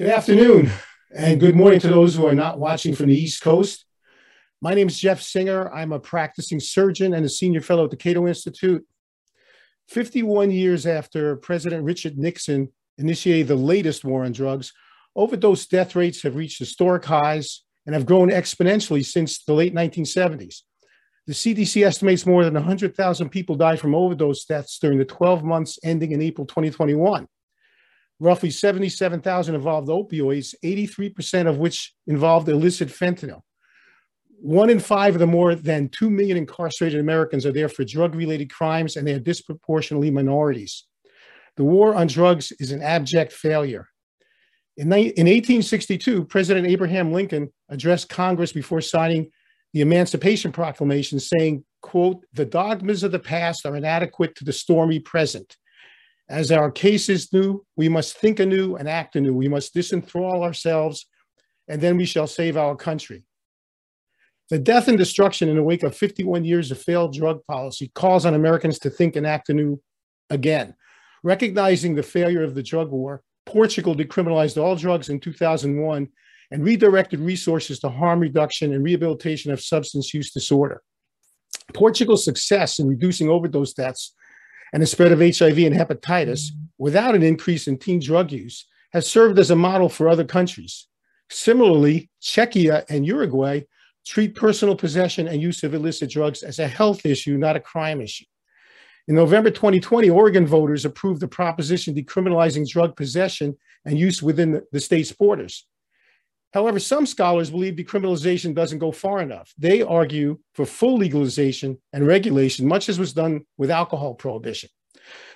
Good afternoon, and good morning to those who are not watching from the East Coast. My name is Jeff Singer. I'm a practicing surgeon and a senior fellow at the Cato Institute. 51 years after President Richard Nixon initiated the latest war on drugs, overdose death rates have reached historic highs and have grown exponentially since the late 1970s. The CDC estimates more than 100,000 people died from overdose deaths during the 12 months ending in April 2021 roughly 77,000 involved opioids, 83% of which involved illicit fentanyl. One in five of the more than 2 million incarcerated Americans are there for drug related crimes, and they are disproportionately minorities. The war on drugs is an abject failure. In, in 1862, President Abraham Lincoln addressed Congress before signing the Emancipation Proclamation, saying, quote, the dogmas of the past are inadequate to the stormy present. As our case is new, we must think anew and act anew. We must disenthrall ourselves, and then we shall save our country. The death and destruction in the wake of 51 years of failed drug policy calls on Americans to think and act anew again. Recognizing the failure of the drug war, Portugal decriminalized all drugs in 2001 and redirected resources to harm reduction and rehabilitation of substance use disorder. Portugal's success in reducing overdose deaths and the spread of HIV and hepatitis without an increase in teen drug use has served as a model for other countries. Similarly, Czechia and Uruguay treat personal possession and use of illicit drugs as a health issue, not a crime issue. In November 2020, Oregon voters approved a proposition decriminalizing drug possession and use within the state's borders. However, some scholars believe decriminalization doesn't go far enough. They argue for full legalization and regulation, much as was done with alcohol prohibition.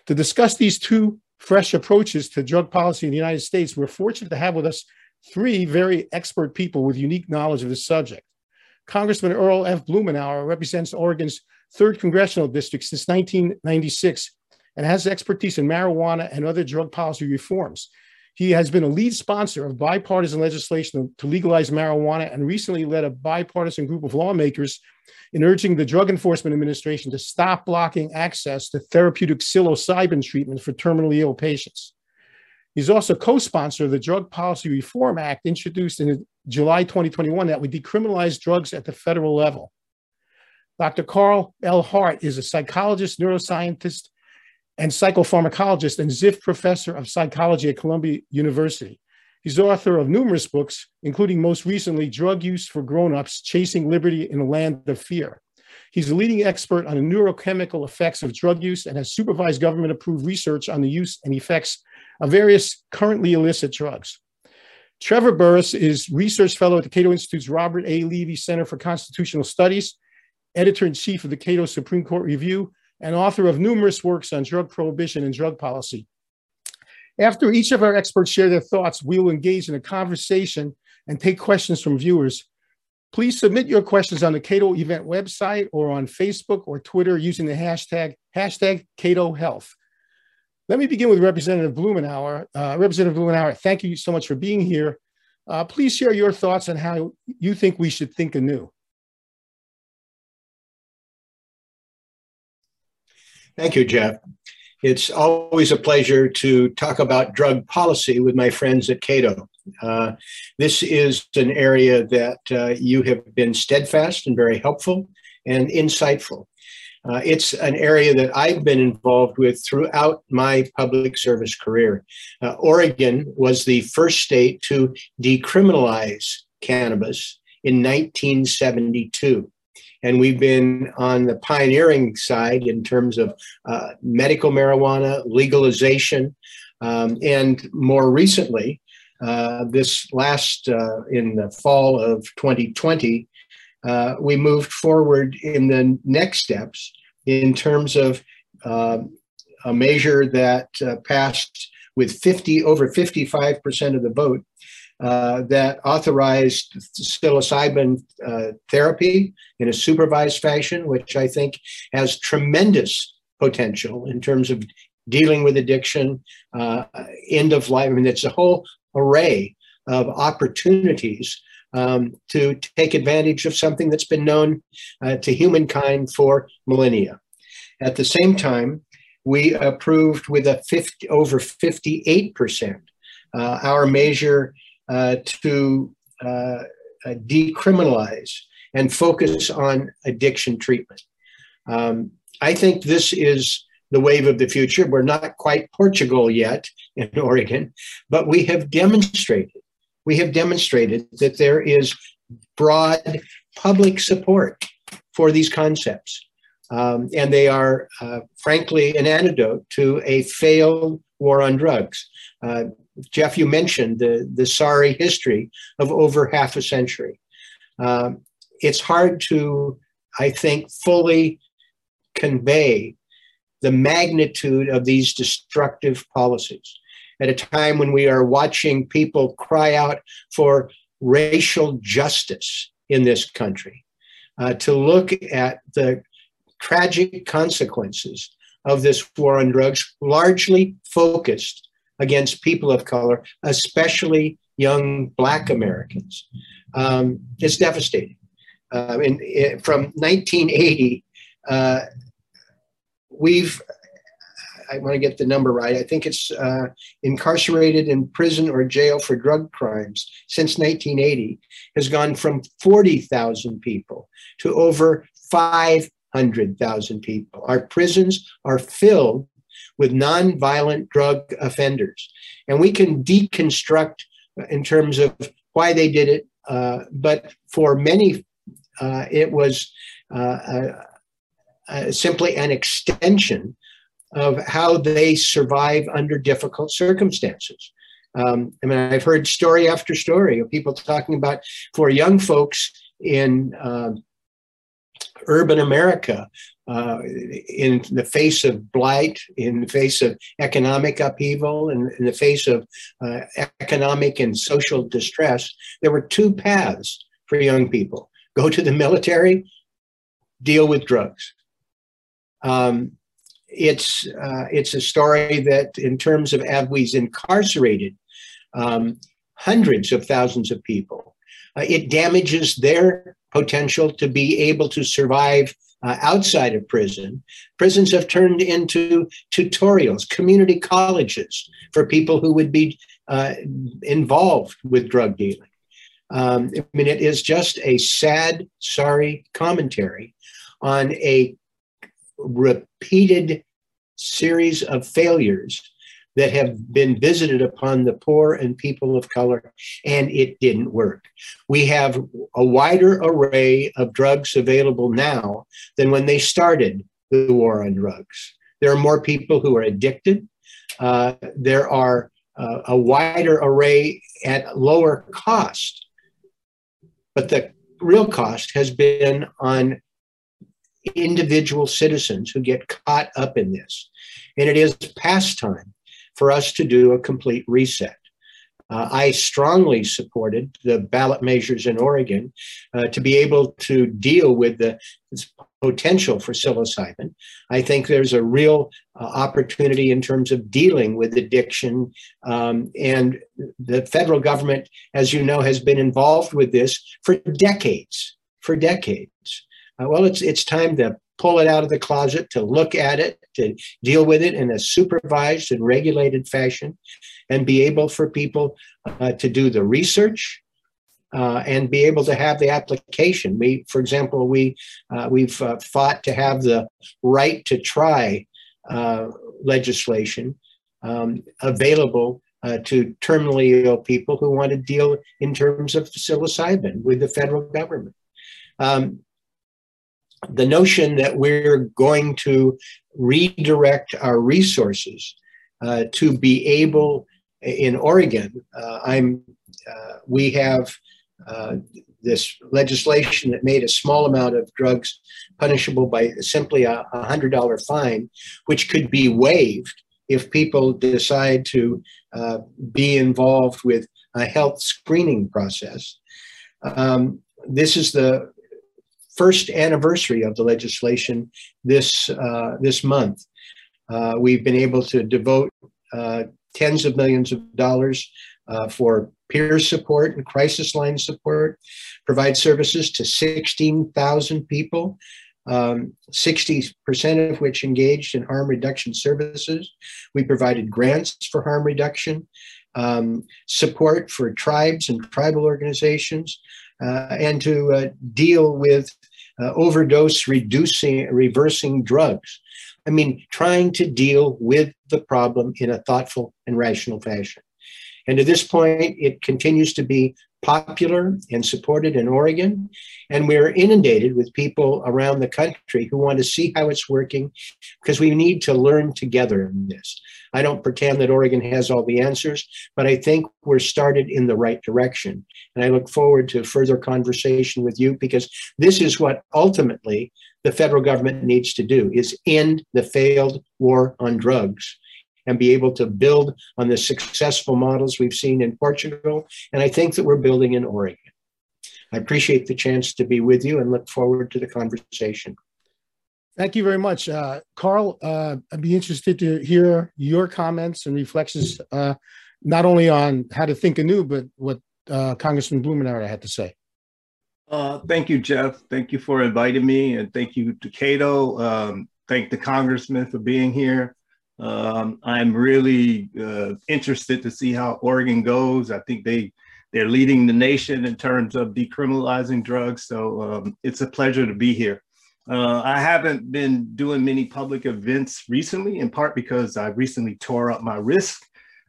To discuss these two fresh approaches to drug policy in the United States, we're fortunate to have with us three very expert people with unique knowledge of this subject. Congressman Earl F. Blumenauer represents Oregon's 3rd Congressional District since 1996 and has expertise in marijuana and other drug policy reforms. He has been a lead sponsor of bipartisan legislation to legalize marijuana and recently led a bipartisan group of lawmakers in urging the Drug Enforcement Administration to stop blocking access to therapeutic psilocybin treatment for terminally ill patients. He's also co sponsor of the Drug Policy Reform Act introduced in July 2021 that would decriminalize drugs at the federal level. Dr. Carl L. Hart is a psychologist, neuroscientist, and psychopharmacologist and Ziff Professor of Psychology at Columbia University. He's author of numerous books, including most recently Drug Use for Grown-Ups, Chasing Liberty in a Land of Fear. He's a leading expert on the neurochemical effects of drug use and has supervised government-approved research on the use and effects of various currently illicit drugs. Trevor Burrus is research fellow at the Cato Institute's Robert A. Levy Center for Constitutional Studies, editor-in-chief of the Cato Supreme Court Review, and author of numerous works on drug prohibition and drug policy. After each of our experts share their thoughts, we will engage in a conversation and take questions from viewers. Please submit your questions on the Cato event website or on Facebook or Twitter using the hashtag, hashtag Cato Health. Let me begin with Representative Blumenauer. Uh, Representative Blumenauer, thank you so much for being here. Uh, please share your thoughts on how you think we should think anew. Thank you, Jeff. It's always a pleasure to talk about drug policy with my friends at Cato. Uh, this is an area that uh, you have been steadfast and very helpful and insightful. Uh, it's an area that I've been involved with throughout my public service career. Uh, Oregon was the first state to decriminalize cannabis in 1972 and we've been on the pioneering side in terms of uh, medical marijuana legalization, um, and more recently, uh, this last uh, in the fall of 2020, uh, we moved forward in the next steps in terms of um, a measure that uh, passed with 50 over 55% of the vote uh, that authorized psilocybin uh, therapy in a supervised fashion, which I think has tremendous potential in terms of dealing with addiction, uh, end of life. I mean, it's a whole array of opportunities um, to take advantage of something that's been known uh, to humankind for millennia. At the same time, we approved with a 50, over 58% uh, our measure to uh, uh, decriminalize and focus on addiction treatment. Um, I think this is the wave of the future. We're not quite Portugal yet in Oregon, but we have demonstrated, we have demonstrated that there is broad public support for these concepts. Um, and they are, uh, frankly, an antidote to a failed war on drugs. Uh, Jeff, you mentioned the, the sorry history of over half a century. Um, it's hard to, I think, fully convey the magnitude of these destructive policies at a time when we are watching people cry out for racial justice in this country, uh, to look at the tragic consequences of this war on drugs, largely focused against people of color, especially young Black Americans. Um, it's devastating. Uh, and it, from 1980, uh, we've I want to get the number right. I think it's uh, incarcerated in prison or jail for drug crimes since 1980 has gone from 40,000 people to over 500,000 people. Our prisons are filled with nonviolent drug offenders. And we can deconstruct in terms of why they did it, uh, but for many, uh, it was uh, uh, uh simply an extension of how they survive under difficult circumstances. Um, I mean, I've heard story after story of people talking about for young folks in uh, urban America, uh, in the face of blight, in the face of economic upheaval, and in the face of uh, economic and social distress, there were two paths for young people go to the military, deal with drugs. Um, it's uh, it's a story that, in terms of ABWE's incarcerated um, hundreds of thousands of people, uh, it damages their potential to be able to survive uh, outside of prison. Prisons have turned into tutorials, community colleges for people who would be uh, involved with drug dealing. Um, I mean, it is just a sad, sorry commentary on a repeated series of failures that have been visited upon the poor and people of color, and it didn't work. We have a wider array of drugs available now than when they started the war on drugs. There are more people who are addicted. Uh, there are uh, a wider array at lower cost. But the real cost has been on individual citizens who get caught up in this. And it is past time for us to do a complete reset. Uh, I strongly supported the ballot measures in Oregon uh, to be able to deal with the potential for psilocybin. I think there's a real uh, opportunity in terms of dealing with addiction. Um, and the federal government, as you know, has been involved with this for decades, for decades. Uh, well, it's, it's time to pull it out of the closet, to look at it, to deal with it in a supervised and regulated fashion, and be able for people uh, to do the research uh, and be able to have the application. We, for example, we uh, we've uh, fought to have the right to try uh, legislation um, available. Uh, to terminally ill people who want to deal in terms of psilocybin with the federal government. Um, the notion that we're going to redirect our resources uh, to be able in Oregon, uh, I'm uh, we have uh, this legislation that made a small amount of drugs punishable by simply a hundred dollar fine, which could be waived if people decide to uh, be involved with a health screening process. Um, this is the first anniversary of the legislation this uh, this month. Uh, we've been able to devote uh, tens of millions of dollars uh, for peer support and crisis line support, provide services to 16,000 people, um, 60% of which engaged in harm reduction services. We provided grants for harm reduction. um, support for tribes and tribal organizations, and to uh, deal with uh, overdose reducing, reversing drugs. I mean, trying to deal with the problem in a thoughtful and rational fashion. And to this point, it continues to be popular and supported in Oregon. And we're inundated with people around the country who want to see how it's working because we need to learn together in this. I don't pretend that Oregon has all the answers, but I think we're started in the right direction. And I look forward to further conversation with you because this is what ultimately the federal government needs to do is end the failed war on drugs and be able to build on the successful models we've seen in Portugal. And I think that we're building in Oregon. I appreciate the chance to be with you and look forward to the conversation. Thank you very much. Uh, Carl, uh, I'd be interested to hear your comments and reflections, uh, not only on how to think anew, but what uh, Congressman Blumenauer had to say. Uh, thank you, Jeff. Thank you for inviting me, and thank you to Cato. Um, thank the congressman for being here. Um, I'm really uh, interested to see how Oregon goes. I think they they're leading the nation in terms of decriminalizing drugs. So um, it's a pleasure to be here. Uh, I haven't been doing many public events recently, in part because I recently tore up my wrist.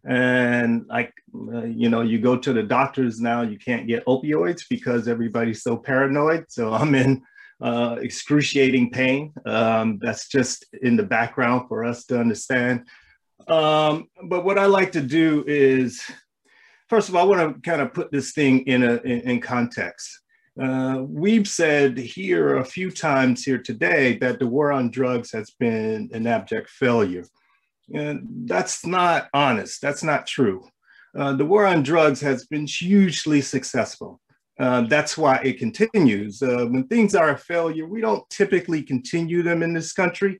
And like, uh, you know, you go to the doctors now, you can't get opioids because everybody's so paranoid. So I'm in uh, excruciating pain. Um, that's just in the background for us to understand. Um, but what I like to do is, first of all, I want to kind of put this thing in a in, in context. Uh, we've said here a few times here today that the war on drugs has been an abject failure. And that's not honest. That's not true. Uh, the war on drugs has been hugely successful. Uh, that's why it continues. Uh, when things are a failure, we don't typically continue them in this country.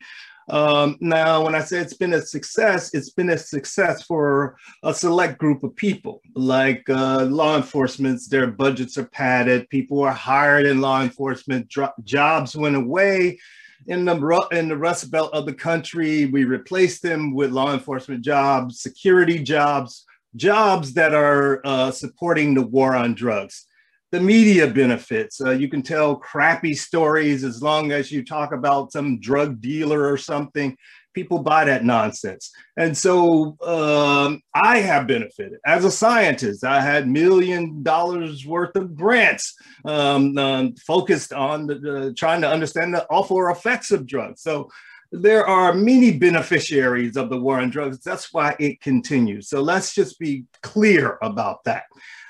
Um, now, when I say it's been a success, it's been a success for a select group of people, like uh, law enforcement. Their budgets are padded. People are hired in law enforcement. jobs went away in the in the Rust Belt of the country. We replaced them with law enforcement jobs, security jobs, jobs that are uh, supporting the war on drugs the media benefits. Uh, you can tell crappy stories as long as you talk about some drug dealer or something. People buy that nonsense. And so um, I have benefited. As a scientist, I had million dollars worth of grants um, um, focused on the, trying to understand the awful effects of drugs. So there are many beneficiaries of the war on drugs. That's why it continues. So let's just be clear about that.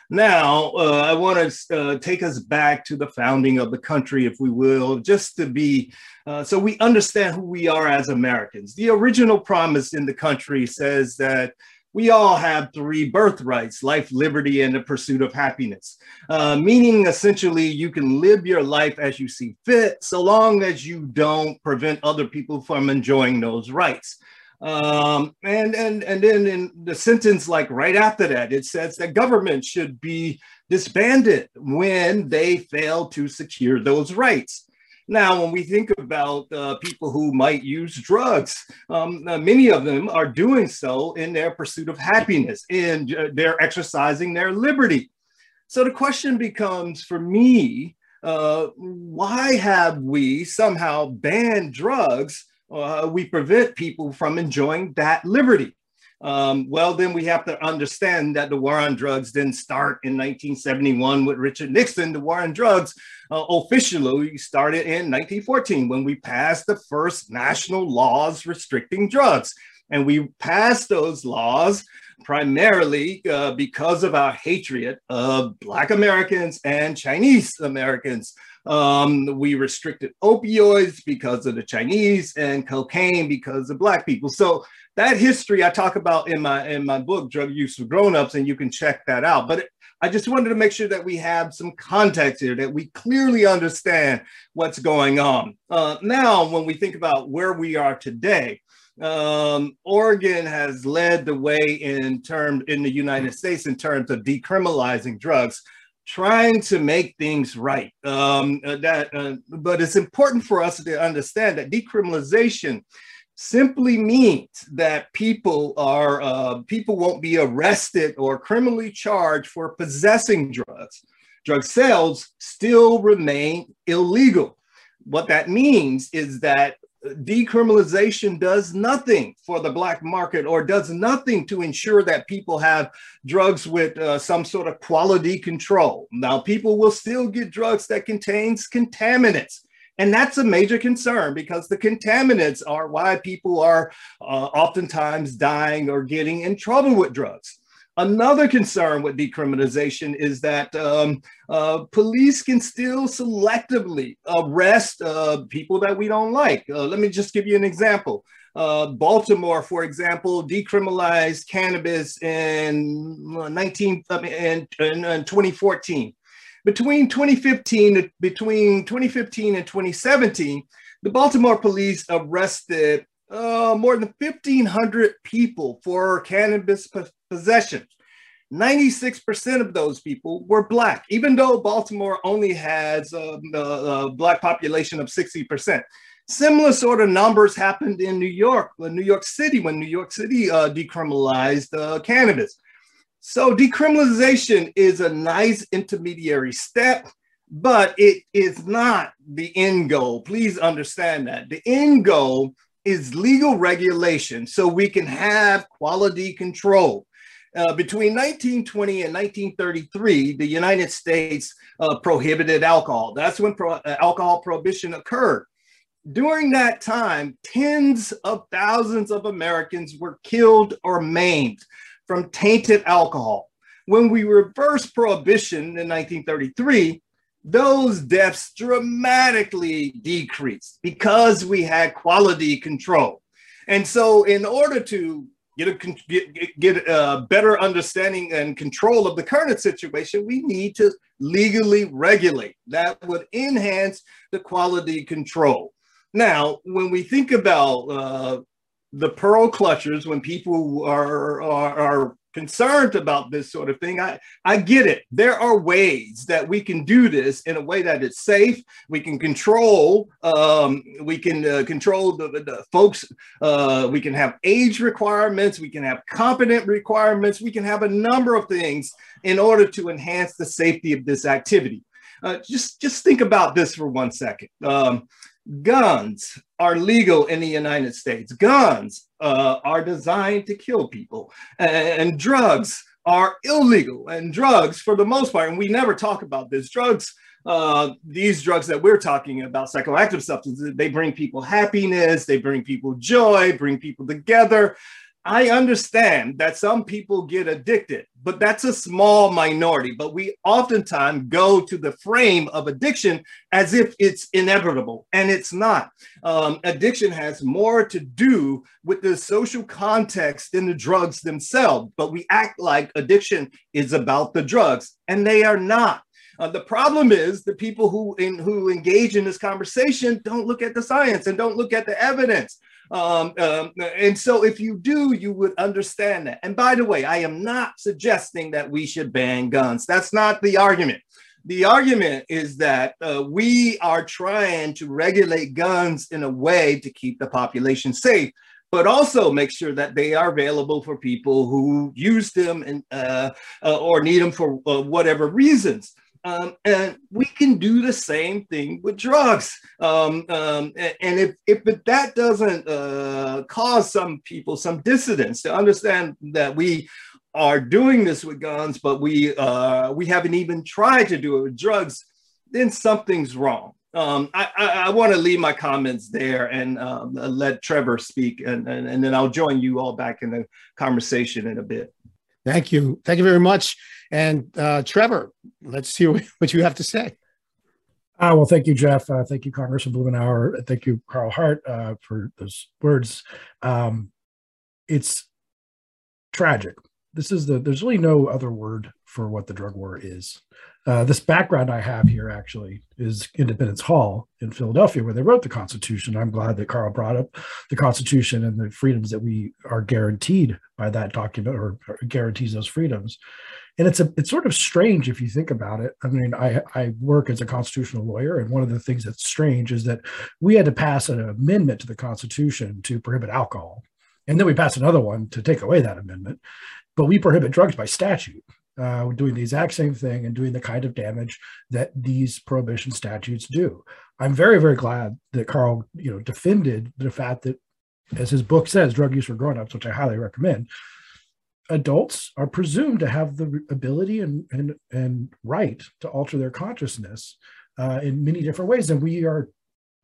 Now, uh, I want to uh, take us back to the founding of the country, if we will, just to be uh, so we understand who we are as Americans. The original promise in the country says that we all have three birthrights life, liberty, and the pursuit of happiness. Uh, meaning, essentially, you can live your life as you see fit, so long as you don't prevent other people from enjoying those rights. Um, and and and then in the sentence, like right after that, it says that government should be disbanded when they fail to secure those rights. Now, when we think about uh, people who might use drugs, um, uh, many of them are doing so in their pursuit of happiness and uh, they're exercising their liberty. So the question becomes for me, uh, why have we somehow banned drugs uh, we prevent people from enjoying that liberty. Um, well, then we have to understand that the war on drugs didn't start in 1971 with Richard Nixon. The war on drugs uh, officially started in 1914 when we passed the first national laws restricting drugs. And we passed those laws primarily uh, because of our hatred of Black Americans and Chinese Americans. Um, we restricted opioids because of the Chinese and cocaine because of Black people. So that history I talk about in my in my book, Drug Use for Grownups, and you can check that out. But I just wanted to make sure that we have some context here, that we clearly understand what's going on. Uh, now, when we think about where we are today, um, Oregon has led the way in term in the United States in terms of decriminalizing drugs, trying to make things right. Um, uh, that, uh, but it's important for us to understand that decriminalization simply means that people are uh, people won't be arrested or criminally charged for possessing drugs. Drug sales still remain illegal. What that means is that decriminalization does nothing for the black market or does nothing to ensure that people have drugs with uh, some sort of quality control. Now, people will still get drugs that contains contaminants. And that's a major concern because the contaminants are why people are uh, oftentimes dying or getting in trouble with drugs. Another concern with decriminalization is that um, uh, police can still selectively arrest uh, people that we don't like. Uh, let me just give you an example. Uh, Baltimore, for example, decriminalized cannabis in 19 in, in, in 2014. Between 2015 between 2015 and 2017, the Baltimore police arrested uh, more than 1,500 people for cannabis possession. 96% of those people were Black, even though Baltimore only has a, a, a, Black population of 60%. Similar sort of numbers happened in New York, New York City, when New York City uh, decriminalized uh, cannabis. So decriminalization is a nice intermediary step, but it is not the end goal. Please understand that. The end goal is legal regulation so we can have quality control. Uh, between 1920 and 1933, the United States uh, prohibited alcohol. That's when pro- uh, alcohol prohibition occurred. During that time, tens of thousands of Americans were killed or maimed from tainted alcohol. When we reversed prohibition in 1933, those deaths dramatically decreased because we had quality control. And so, in order to get a get, get a better understanding and control of the current situation, we need to legally regulate. That would enhance the quality control. Now, when we think about uh, the pearl clutchers, when people are, are, are concerned about this sort of thing. I, I get it. There are ways that we can do this in a way that is safe. We can control, um, we can uh, control the, the folks. Uh, we can have age requirements. We can have competent requirements. We can have a number of things in order to enhance the safety of this activity. Uh, just, just think about this for one second. Um, guns are legal in the United States. Guns uh, are designed to kill people, and drugs are illegal. And drugs, for the most part, and we never talk about this, drugs. Uh, these drugs that we're talking about, psychoactive substances, they bring people happiness, they bring people joy, bring people together. I understand that some people get addicted, but that's a small minority. But we oftentimes go to the frame of addiction as if it's inevitable, and it's not. Um, addiction has more to do with the social context than the drugs themselves, but we act like addiction is about the drugs, and they are not. Uh, the problem is the people who in, who engage in this conversation don't look at the science and don't look at the evidence. Um, um, and so if you do, you would understand that. And by the way, I am not suggesting that we should ban guns. That's not the argument. The argument is that uh, we are trying to regulate guns in a way to keep the population safe, but also make sure that they are available for people who use them and, uh, uh, or need them for uh, whatever reasons. Um, and we can do the same thing with drugs. Um, um, and if, if that doesn't uh, cause some people some dissonance to understand that we are doing this with guns, but we uh, we haven't even tried to do it with drugs, then something's wrong. Um, I, I, I want to leave my comments there and um, let Trevor speak, and, and, and then I'll join you all back in the conversation in a bit. Thank you. Thank you very much. And uh, Trevor, let's hear what you have to say. Uh, well, thank you, Jeff. Uh, thank you, Congressman Blumenauer. Thank you, Carl Hart, uh, for those words. Um, it's tragic this is the there's really no other word for what the drug war is. Uh, this background I have here actually is Independence Hall in Philadelphia, where they wrote the Constitution. I'm glad that Carl brought up the Constitution and the freedoms that we are guaranteed by that document, or, or guarantees those freedoms. And it's a it's sort of strange if you think about it. I mean, I I work as a constitutional lawyer, and one of the things that's strange is that we had to pass an amendment to the Constitution to prohibit alcohol, and then we passed another one to take away that amendment. But we prohibit drugs by statute. Uh, doing the exact same thing and doing the kind of damage that these prohibition statutes do. I'm very, very glad that Carl, you know, defended the fact that, as his book says, drug use for grown-ups, which I highly recommend. Adults are presumed to have the ability and and and right to alter their consciousness uh, in many different ways, and we are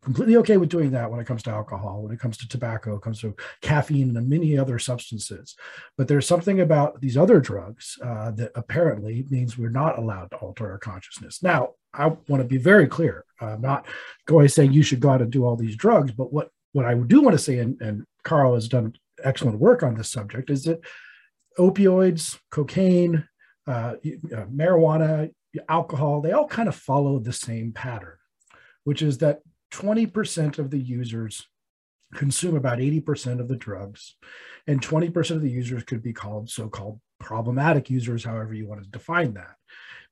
completely okay with doing that when it comes to alcohol, when it comes to tobacco, it comes to caffeine and many other substances. But there's something about these other drugs uh, that apparently means we're not allowed to alter our consciousness. Now, I want to be very clear. I'm not going to say you should go out and do all these drugs, but what what I do want to say, and, and Carl has done excellent work on this subject, is that opioids, cocaine, uh, uh marijuana, alcohol, they all kind of follow the same pattern, which is that 20% of the users consume about 80% of the drugs, and 20% of the users could be called so called problematic users, however you want to define that.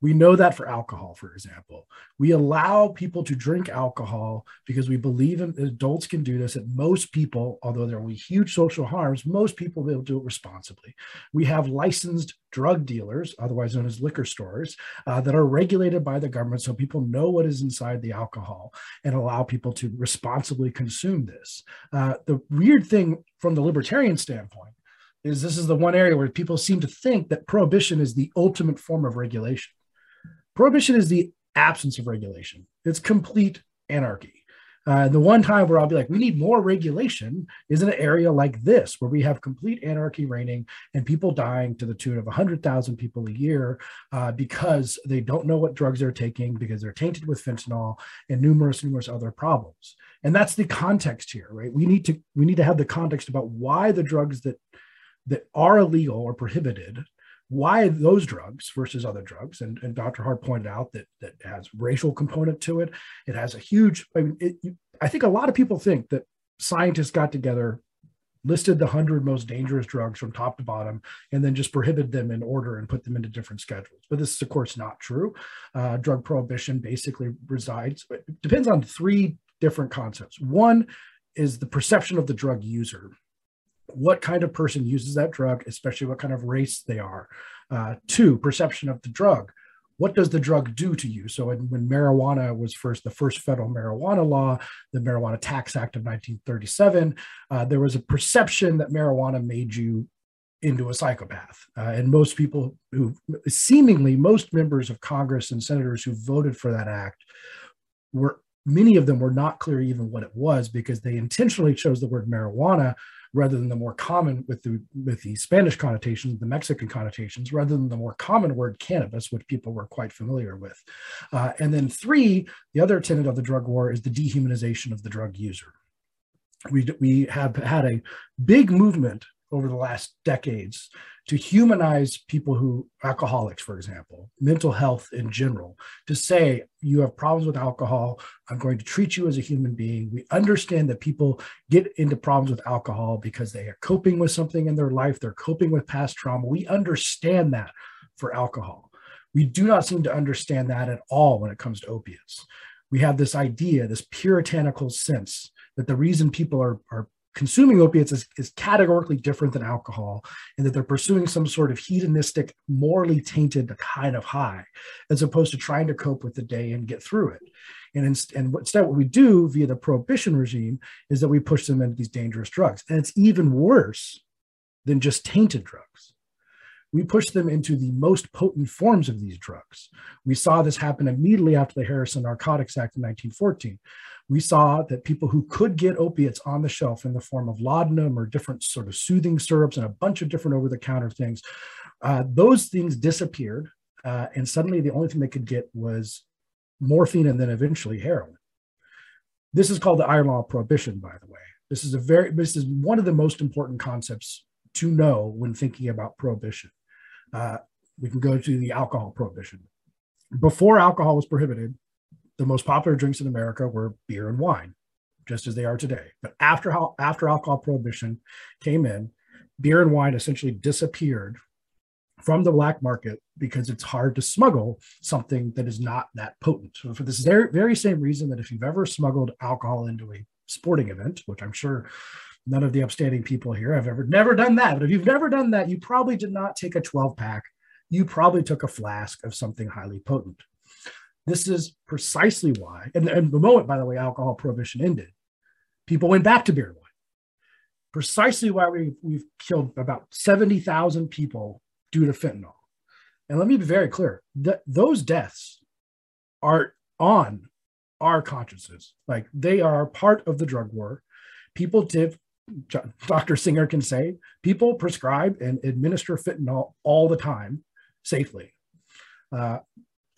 We know that for alcohol, for example. We allow people to drink alcohol because we believe in, adults can do this, and most people, although there will be huge social harms, most people will do it responsibly. We have licensed drug dealers, otherwise known as liquor stores, uh, that are regulated by the government so people know what is inside the alcohol and allow people to responsibly consume this. Uh, the weird thing from the libertarian standpoint is this is the one area where people seem to think that prohibition is the ultimate form of regulation. Prohibition is the absence of regulation. It's complete anarchy. Uh, the one time where I'll be like, we need more regulation is in an area like this, where we have complete anarchy reigning and people dying to the tune of 100,000 people a year uh, because they don't know what drugs they're taking, because they're tainted with fentanyl and numerous, numerous other problems. And that's the context here, right? We need to we need to have the context about why the drugs that that are illegal or prohibited why those drugs versus other drugs. And, and dr hart pointed out that that has racial component to it. It has a huge i mean it, i think a lot of people think that scientists got together listed the 100 most dangerous drugs from top to bottom and then just prohibited them in order and put them into different schedules. But this is of course not true. Uh, drug prohibition basically resides depends on three different concepts. One is the perception of the drug user what kind of person uses that drug, especially what kind of race they are. Uh, two, perception of the drug. What does the drug do to you? So, when, when marijuana was first, the first federal marijuana law, the Marijuana Tax Act of 1937, uh, there was a perception that marijuana made you into a psychopath. Uh, and most people who, seemingly, most members of Congress and senators who voted for that act were many of them were not clear even what it was because they intentionally chose the word marijuana rather than the more common with the with the Spanish connotations, the Mexican connotations, rather than the more common word cannabis, which people were quite familiar with. Uh, and then three, the other tenet of the drug war is the dehumanization of the drug user. We, we have had a big movement over the last decades to humanize people who alcoholics for example mental health in general to say you have problems with alcohol. I'm going to treat you as a human being. We understand that people get into problems with alcohol because they are coping with something in their life. They're coping with past trauma. We understand that for alcohol. We do not seem to understand that at all when it comes to opiates. We have this idea this puritanical sense that the reason people are, are consuming opiates is, is categorically different than alcohol and that they're pursuing some sort of hedonistic morally tainted kind of high as opposed to trying to cope with the day and get through it. And, and instead what we do via the prohibition regime is that we push them into these dangerous drugs. And it's even worse than just tainted drugs. We push them into the most potent forms of these drugs. We saw this happen immediately after the Harrison Narcotics Act in 1914 we saw that people who could get opiates on the shelf in the form of laudanum or different sort of soothing syrups and a bunch of different over the counter things, uh, those things disappeared. Uh, and suddenly the only thing they could get was morphine and then eventually heroin. This is called the iron law of prohibition, by the way. This is a very, this is one of the most important concepts to know when thinking about prohibition. Uh, we can go to the alcohol prohibition. Before alcohol was prohibited, the most popular drinks in America were beer and wine, just as they are today. But after after alcohol prohibition came in, beer and wine essentially disappeared from the black market because it's hard to smuggle something that is not that potent. So for this very, very same reason that if you've ever smuggled alcohol into a sporting event, which I'm sure none of the upstanding people here have ever never done that, but if you've never done that, you probably did not take a 12 pack. You probably took a flask of something highly potent. This is precisely why, and, and the moment, by the way, alcohol prohibition ended, people went back to beer and wine. Precisely why we, we've killed about 70,000 people due to fentanyl. And let me be very clear that those deaths are on our consciences. Like they are part of the drug war. People did, Dr. Singer can say, people prescribe and administer fentanyl all the time safely. Uh,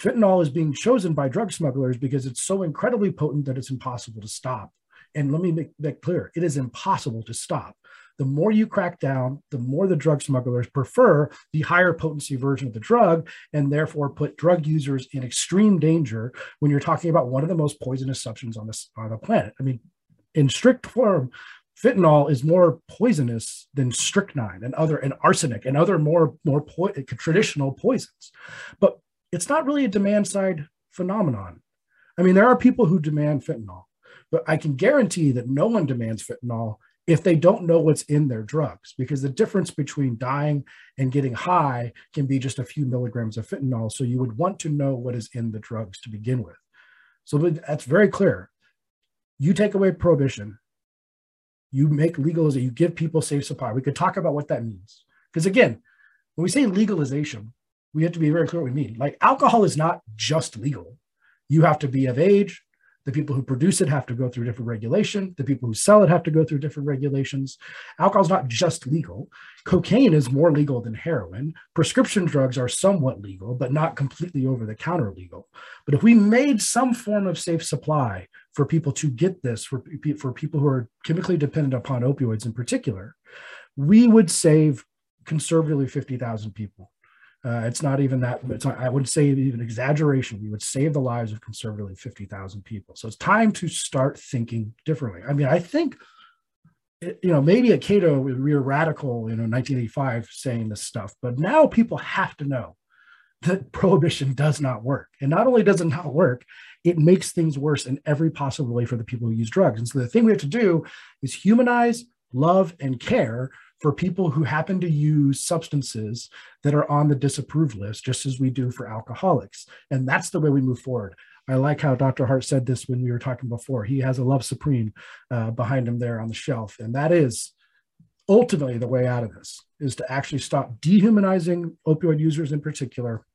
fentanyl is being chosen by drug smugglers because it's so incredibly potent that it's impossible to stop. And let me make that clear it is impossible to stop the more you crack down, the more the drug smugglers prefer the higher potency version of the drug and therefore put drug users in extreme danger when you're talking about one of the most poisonous substances on, this, on the planet. I mean, in strict form, fentanyl is more poisonous than strychnine and other and arsenic and other more more po- traditional poisons but it's not really a demand side phenomenon i mean there are people who demand fentanyl but i can guarantee that no one demands fentanyl if they don't know what's in their drugs, because the difference between dying and getting high can be just a few milligrams of fentanyl. So you would want to know what is in the drugs to begin with. So that's very clear. You take away prohibition, you make legalization, you give people safe supply. We could talk about what that means. Because again, when we say legalization, we have to be very clear what we mean. Like alcohol is not just legal. You have to be of age, the people who produce it have to go through different regulation. The people who sell it have to go through different regulations. Alcohol is not just legal. Cocaine is more legal than heroin. Prescription drugs are somewhat legal, but not completely over the counter legal. But if we made some form of safe supply for people to get this, for, for people who are chemically dependent upon opioids in particular, we would save conservatively 50,000 people. Uh, it's not even that. It's not, I would say even exaggeration. We would save the lives of conservatively 50,000 people. So it's time to start thinking differently. I mean, I think, you know, maybe at Cato we were radical, you know, 1985 saying this stuff, but now people have to know that prohibition does not work. And not only does it not work, it makes things worse in every possible way for the people who use drugs. And so the thing we have to do is humanize, love, and care for people who happen to use substances that are on the disapproved list, just as we do for alcoholics. And that's the way we move forward. I like how Dr. Hart said this when we were talking before. He has a love supreme uh, behind him there on the shelf. And that is ultimately the way out of this is to actually stop dehumanizing opioid users in particular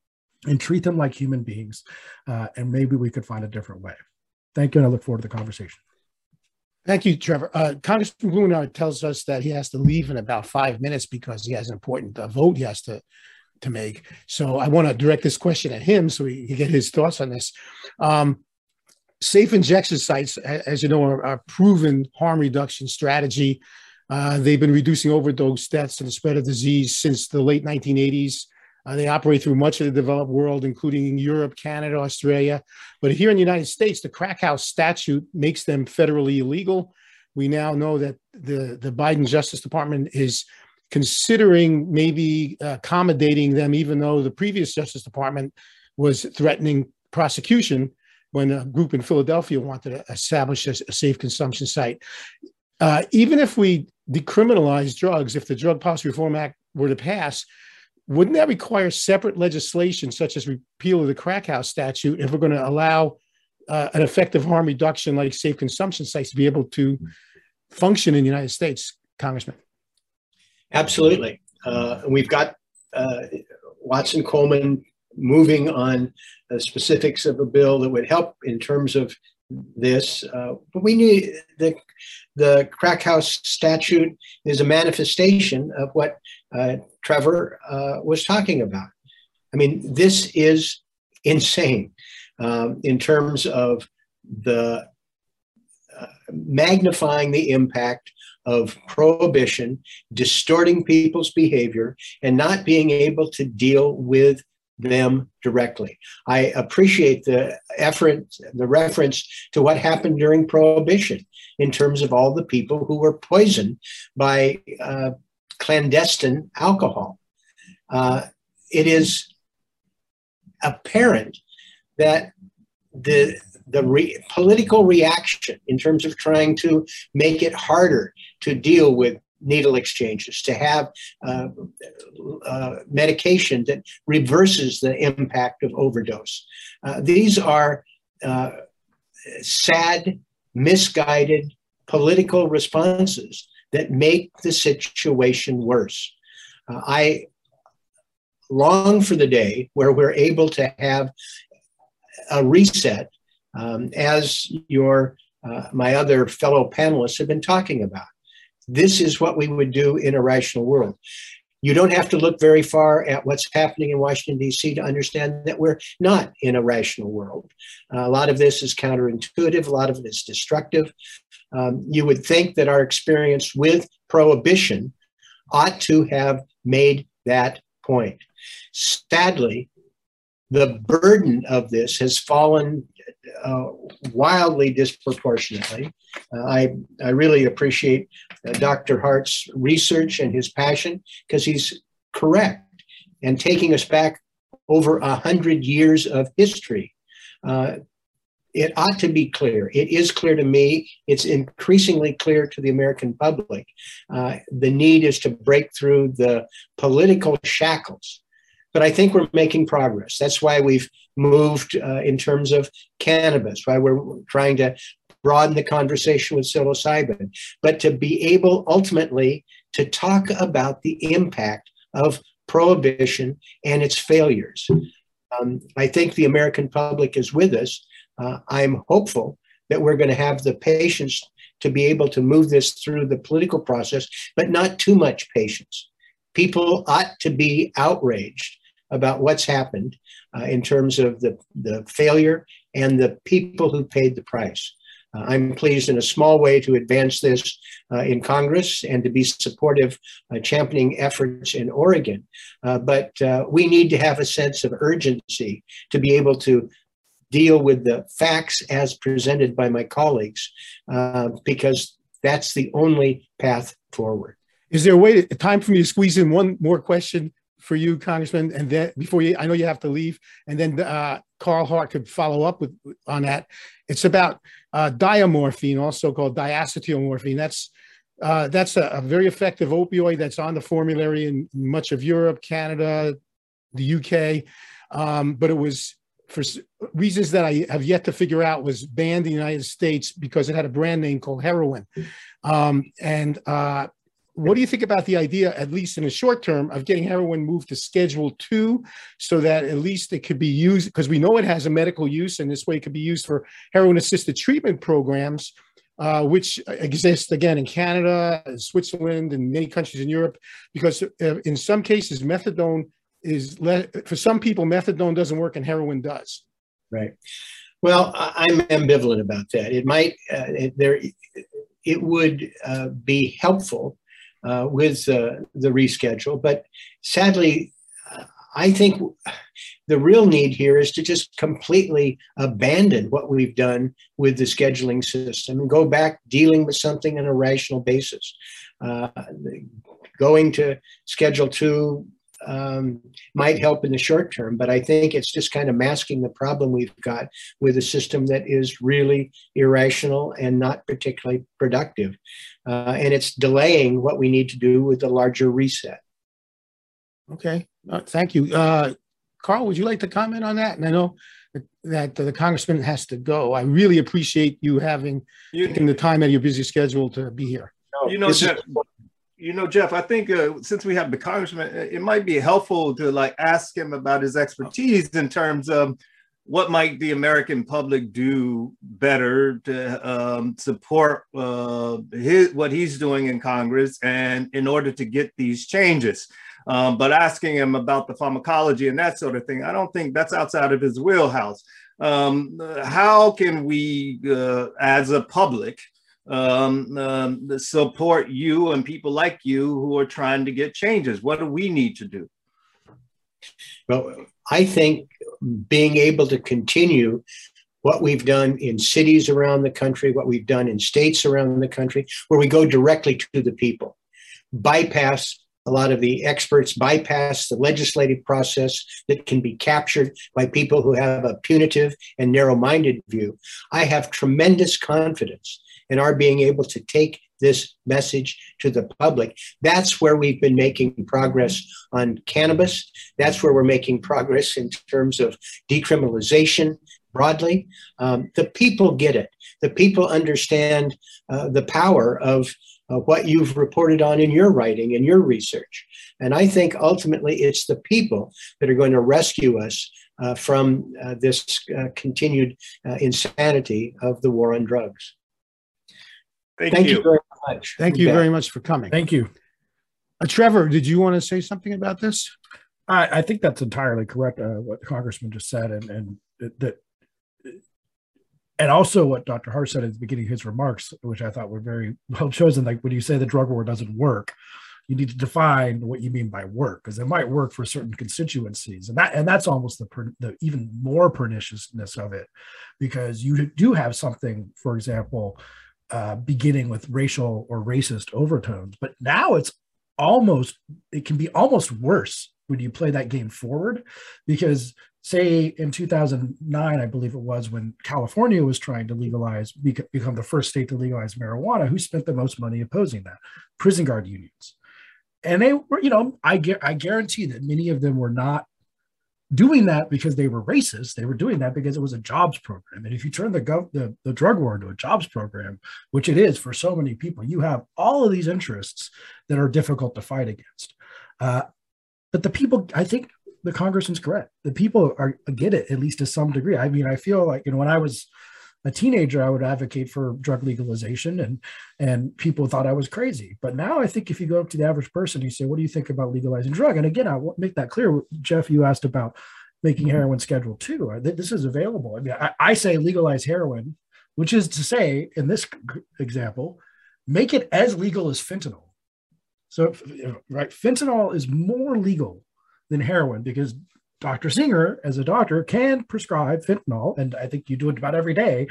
and treat them like human beings. Uh, and maybe we could find a different way. Thank you. And I look forward to the conversation. Thank you, Trevor. Uh, Congressman Blumenauer tells us that he has to leave in about five minutes because he has an important uh, vote he has to to make. So I want to direct this question at him so he can get his thoughts on this. Um, safe injection sites, as you know, are, a proven harm reduction strategy. Uh, they've been reducing overdose deaths and the spread of disease since the late 1980s. Uh, they operate through much of the developed world, including Europe, Canada, Australia. But here in the United States, the crack house statute makes them federally illegal. We now know that the, the Biden Justice Department is considering maybe accommodating them, even though the previous Justice Department was threatening prosecution when a group in Philadelphia wanted to establish a, a safe consumption site. Uh, even if we decriminalize drugs, if the Drug Policy Reform Act were to pass, wouldn't that require separate legislation, such as repeal of the crack house statute, if we're going to allow uh, an effective harm reduction like safe consumption sites to be able to function in the United States, Congressman? Absolutely. Uh, we've got uh, Watson Coleman moving on the specifics of a bill that would help in terms of this. Uh, but we need the the crack house statute is a manifestation of what uh, Trevor uh, was talking about. I mean, this is insane um, in terms of the uh, magnifying the impact of prohibition, distorting people's behavior, and not being able to deal with them directly. I appreciate the effort, the reference to what happened during Prohibition in terms of all the people who were poisoned by uh, clandestine alcohol. Uh, it is apparent that the the re- political reaction in terms of trying to make it harder to deal with needle exchanges, to have uh, uh, medication that reverses the impact of overdose. Uh, these are uh, sad, misguided political responses that make the situation worse. Uh, I long for the day where we're able to have a reset, um, as your uh, my other fellow panelists have been talking about. This is what we would do in a rational world. You don't have to look very far at what's happening in Washington, D.C. to understand that we're not in a rational world. Uh, a lot of this is counterintuitive, a lot of it is destructive. Um, you would think that our experience with prohibition ought to have made that point. Sadly, the burden of this has fallen uh, wildly disproportionately. Uh, I, I really appreciate uh, Dr. Hart's research and his passion because he's correct and taking us back over a hundred years of history. Uh, it ought to be clear. It is clear to me. It's increasingly clear to the American public. Uh, the need is to break through the political shackles but I think we're making progress. That's why we've moved uh, in terms of cannabis, why we're trying to broaden the conversation with psilocybin, but to be able ultimately to talk about the impact of prohibition and its failures. Um, I think the American public is with us. Uh, I'm hopeful that we're going to have the patience to be able to move this through the political process, but not too much patience. People ought to be outraged about what's happened uh, in terms of the, the failure and the people who paid the price. Uh, I'm pleased in a small way to advance this uh, in Congress and to be supportive, uh, championing efforts in Oregon. Uh, but uh, we need to have a sense of urgency to be able to deal with the facts as presented by my colleagues, because that's the only path forward. Is there a way, to, time for me to squeeze in one more question? For you, Congressman, and then before you, I know you have to leave, and then uh, Carl Hart could follow up with on that. It's about uh, diamorphine, also called diacetylmorphine. That's uh, that's a, a, very effective opioid that's on the formulary in much of Europe, Canada, the UK, um, but it was for reasons that I have yet to figure out was banned in the United States because it had a brand name called heroin, um, and uh, what do you think about the idea, at least in the short term, of getting heroin moved to Schedule Two, so that at least it could be used because we know it has a medical use, and this way it could be used for heroin-assisted treatment programs, uh, which exist again in Canada, Switzerland, and many countries in Europe. Because uh, in some cases, methadone is le- for some people, methadone doesn't work, and heroin does. Right. Well, I'm ambivalent about that. It might uh, it, there. It would uh, be helpful uh, with uh, the reschedule. But sadly, I think the real need here is to just completely abandon what we've done with the scheduling system and go back dealing with something on a rational basis. Uh, going to Schedule 2 um, might help in the short term, but I think it's just kind of masking the problem we've got with a system that is really irrational and not particularly productive. Uh, and it's delaying what we need to do with the larger reset. Okay, uh, thank you. Uh, Carl, would you like to comment on that? And I know that, the congressman has to go. I really appreciate you having you, taken the time out of your busy schedule to be here. You know, Jeff, you know, Jeff, I think uh, since we have the congressman, it might be helpful to like ask him about his expertise in terms of what might the American public do better to um, support uh, his, what he's doing in Congress and in order to get these changes. Um, but asking him about the pharmacology and that sort of thing, I don't think that's outside of his wheelhouse. Um, how can we, uh, as a public, um, um, support you and people like you who are trying to get changes? What do we need to do? Well, I think being able to continue what we've done in cities around the country, what we've done in states around the country, where we go directly to the people, bypass a lot of the experts, bypass the legislative process that can be captured by people who have a punitive and narrow minded view. I have tremendous confidence in our being able to take this message to the public. That's where we've been making progress on cannabis. That's where we're making progress in terms of decriminalization broadly. Um, the people get it. The people understand uh, the power of uh, what you've reported on in your writing and your research. And I think ultimately it's the people that are going to rescue us uh, from uh, this uh, continued uh, insanity of the war on drugs. Thank, Thank you. you. Very much. Thank you, you very much for coming. Thank you. Uh, Trevor, did you want to say something about this? I, I think that's entirely correct. what Congressman just said, and and that and also what Dr. Hart said at the beginning of his remarks, which I thought were very well chosen. Like when you say the drug war doesn't work, you need to define what you mean by work because it might work for certain constituencies, and that and that's almost the, the even more perniciousness of it, because you do have something, for example, uh, beginning with racial or racist overtones, but now it's almost it can be almost worse when you play that game forward because say in 2009 i believe it was when california was trying to legalize become the first state to legalize marijuana who spent the most money opposing that? Prison guard unions. And they were you know i i guarantee that many of them were not doing that because they were racist they were doing that because it was a jobs program and if you turn the gov the, the drug war into a jobs program which it is for so many people you have all of these interests that are difficult to fight against uh, but the people, I think the congressman's correct. The people are get it at least to some degree. I mean, I feel like you know when I was a teenager, I would advocate for drug legalization, and and people thought I was crazy. But now I think if you go up to the average person, you say, "What do you think about legalizing drug?" And again, I will make that clear. Jeff, you asked about making mm-hmm. heroin Schedule Two. This is available. I mean, I, I say legalize heroin, which is to say, in this example, make it as legal as fentanyl. So, right, fentanyl is more legal than heroin because Dr. Singer, as a doctor, can prescribe fentanyl, and I think you do it about every day,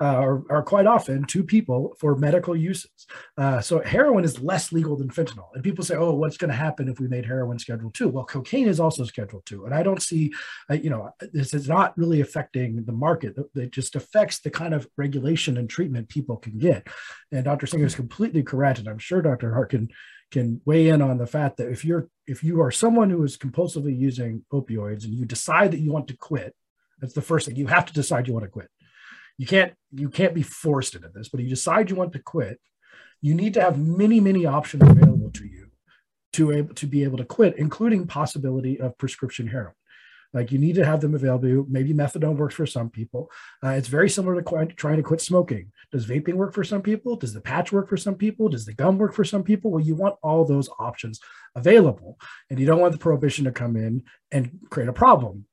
uh, or, or, quite often, to people for medical uses. Uh, so heroin is less legal than fentanyl. And people say, "Oh, what's going to happen if we made heroin Schedule Two? Well, cocaine is also Schedule Two, and I don't see, uh, you know, this is not really affecting the market. It just affects the kind of regulation and treatment people can get. And Dr. Singer is completely correct, and I'm sure Dr. Harkin weigh in on the fact that if you're if you are someone who is compulsively using opioids and you decide that you want to quit that's the first thing. You have to decide you want to quit. You can't you can't be forced into this but if you decide you want to quit you need to have many many options available to you to able to be able to quit including possibility of prescription heroin like you need to have them available. Maybe methadone works for some people. Uh, it's very similar to qu- trying to quit smoking. Does vaping work for some people? Does the patch work for some people? Does the gum work for some people? Well, you want all those options available, and you don't want the prohibition to come in and create a problem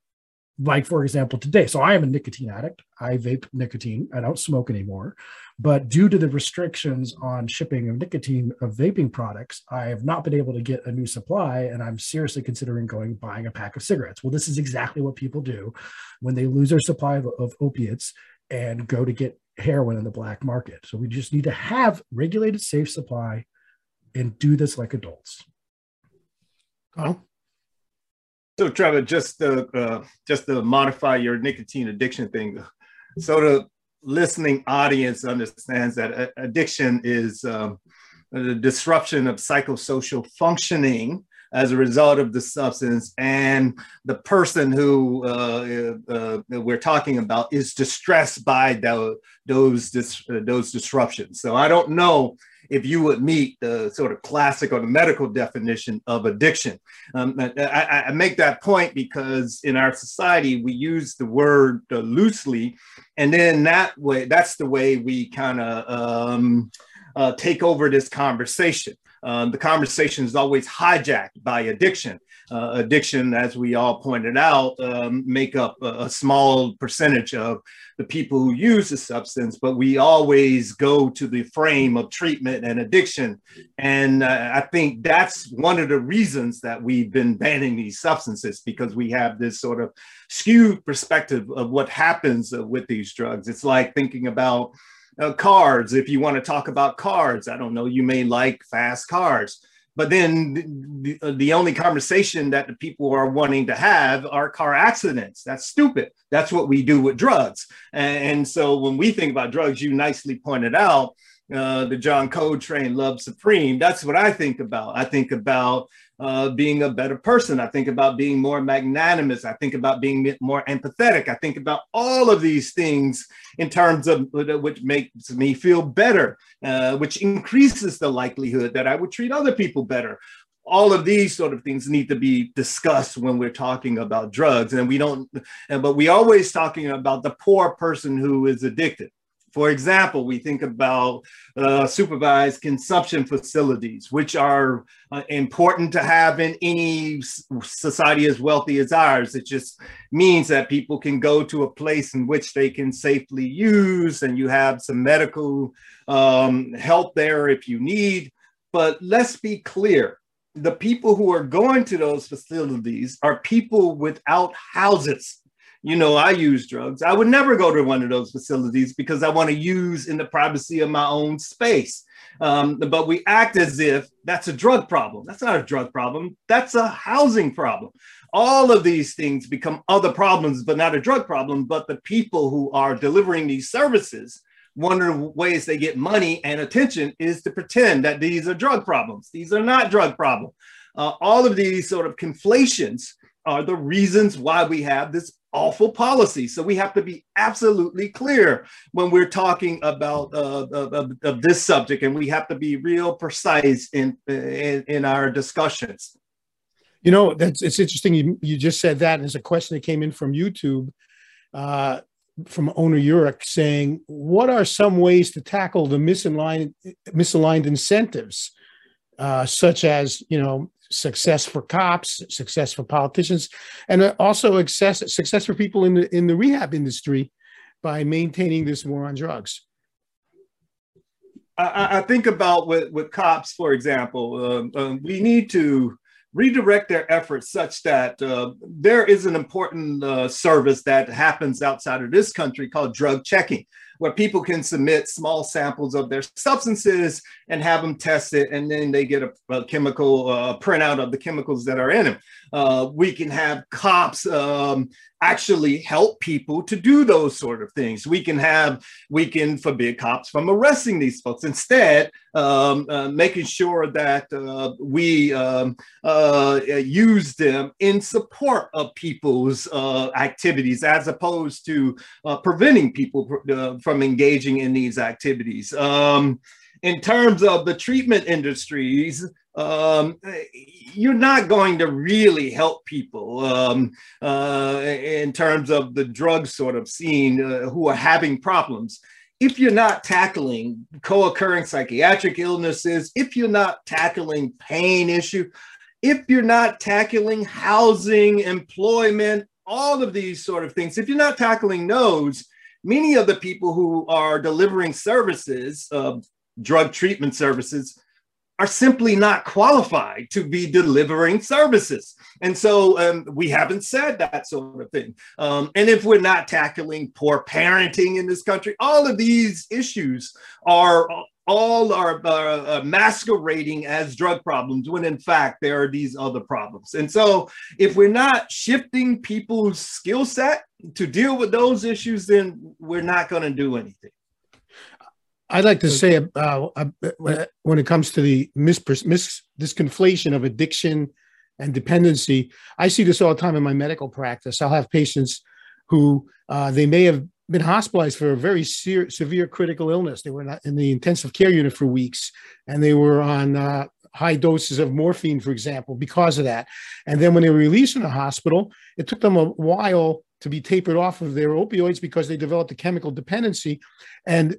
like for example today so i am a nicotine addict. I vape nicotine. I don't smoke anymore. But due to the restrictions on shipping of nicotine of vaping products i have not been able to get a new supply and i'm seriously considering going buying a pack of cigarettes. Well this is exactly what people do when they lose their supply of, of opiates and go to get heroin in the black market. So we just need to have regulated safe supply and do this like adults. Oh so Trevor, just to uh, just to modify your nicotine addiction thing, so the listening audience understands that addiction is um, the disruption of psychosocial functioning as a result of the substance, and the person who uh, uh, we're talking about is distressed by the, those dis- those disruptions. So I don't know if you would meet the sort of classic or the medical definition of addiction. Um, I, I, make that point because in our society, we use the word uh, loosely, and then that way, that's the way we kind of um, uh, take over this conversation. Um, the conversation is always hijacked by addiction. Uh, addiction, as we all pointed out, um, make up a, a, small percentage of the people who use the substance, but we always go to the frame of treatment and addiction. And uh, I think that's one of the reasons that we've been banning these substances because we have this sort of skewed perspective of what happens with these drugs. It's like thinking about uh, cars. If you want to talk about cards I don't know, you may like fast cars. But then the, uh, the, only conversation that the people are wanting to have are car accidents. That's stupid. That's what we do with drugs. And, and so when we think about drugs, you nicely pointed out uh, the John Coltrane Love Supreme. That's what I think about. I think about uh, being a better person. I think about being more magnanimous. I think about being more empathetic. I think about all of these things in terms of which makes me feel better, uh, which increases the likelihood that I would treat other people better. All of these sort of things need to be discussed when we're talking about drugs, and we don't. But we always talking about the poor person who is addicted for example, we think about uh, supervised consumption facilities, which are uh, important to have in any society as wealthy as ours. It just means that people can go to a place in which they can safely use, and you have some medical um, help there if you need. But let's be clear the people who are going to those facilities are people without houses you know, I use drugs. I would never go to one of those facilities because I want to use in the privacy of my own space. Um, but we act as if that's a drug problem. That's not a drug problem. That's a housing problem. All of these things become other problems, but not a drug problem. But the people who are delivering these services, one of the ways they get money and attention is to pretend that these are drug problems. These are not drug problems. Uh, all of these sort of conflations are the reasons why we have this awful policy. So we have to be absolutely clear when we're talking about uh, of, of, this subject, and we have to be real precise in, in, in our discussions. You know, that's it's interesting. You, you just said that. And there's a question that came in from YouTube uh, from owner Uric saying, "What are some ways to tackle the misaligned misaligned incentives, uh, such as you know success for cops, success for politicians, and also success success for people in the in the rehab industry by maintaining this war on drugs. I, I think about with, with cops, for example, um, um, we need to redirect their efforts such that uh, there is an important uh, service that happens outside of this country called drug checking where people can submit small samples of their substances and have them tested, and then they get a, a chemical uh, printout of the chemicals that are in them. Uh, we can have cops um, actually help people to do those sort of things. We can have, we can forbid cops from arresting these folks. Instead, um, uh, making sure that uh, we um, uh, use them in support of people's uh, activities as opposed to uh, preventing people uh, from engaging in these activities. Um, in terms of the treatment industries, um, you're not going to really help people um, uh, in terms of the drug sort of scene uh, who are having problems. If you're not tackling co-occurring psychiatric illnesses, if you're not tackling pain issue, if you're not tackling housing, employment, all of these sort of things, if you're not tackling those, many of the people who are delivering services, uh, drug treatment services, are simply not qualified to be delivering services. And so um, we haven't said that sort of thing. Um, and if we're not tackling poor parenting in this country, all of these issues are all are uh, uh, masquerading as drug problems when in fact there are these other problems. And so if we're not shifting people's skill set to deal with those issues, then we're not going to do anything. I'd like to say uh, uh, when it comes to the mis, mis this conflation of addiction and dependency, I see this all the time in my medical practice. I'll have patients who uh, they may have been hospitalized for a very se severe critical illness. They were not in the intensive care unit for weeks, and they were on uh, high doses of morphine, for example, because of that. And then when they were released from the hospital, it took them a while to be tapered off of their opioids because they developed a chemical dependency. And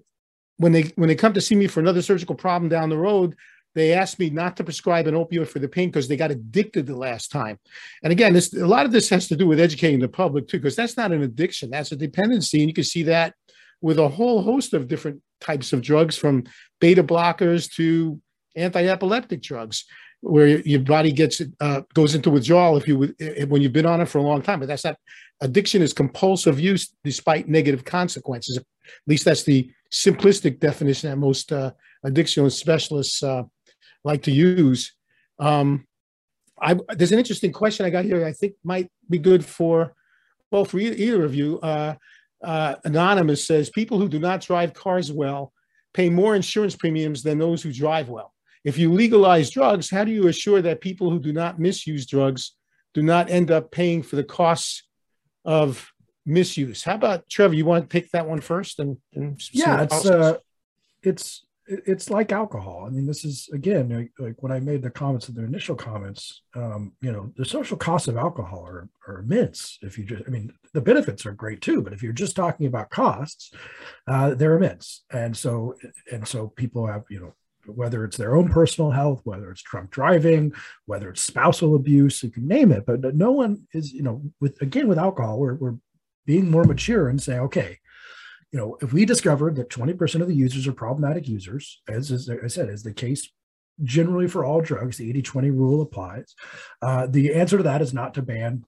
when they when they come to see me for another surgical problem down the road, they asked me not to prescribe an opioid for the pain because they got addicted the last time. And again, this a lot of this has to do with educating the public too, because that's not an addiction, that's a dependency. And you can see that with a whole host of different types of drugs, from beta blockers to anti-epileptic drugs, where your body gets uh, goes into withdrawal if you when you've been on it for a long time. But that's not addiction is compulsive use despite negative consequences. At least that's the simplistic definition that most uh, addiction specialists uh, like to use. Um, I, there's an interesting question I got here. I think might be good for well for either of you. Uh, uh, Anonymous says people who do not drive cars well pay more insurance premiums than those who drive well. If you legalize drugs, how do you assure that people who do not misuse drugs do not end up paying for the costs of misuse? How about Trevor? You want to pick that one first? And, and yeah, it's uh, it's it's like alcohol. I mean, this is again like, like, when I made the comments in the initial comments. Um, you know, the social costs of alcohol are, are immense. If you just, I mean, the benefits are great too, but if you're just talking about costs, uh, they're immense. And so, and so people have, you know, whether it's their own personal health, whether it's drunk driving, whether it's spousal abuse, you can name it. But no one is, you know, with again with alcohol, we're, we're being more mature and saying, okay, you know, if we discovered that 20% of the users are problematic users, as, as I said, is the case generally for all drugs, the 80 20 rule applies. Uh, the answer to that is not to ban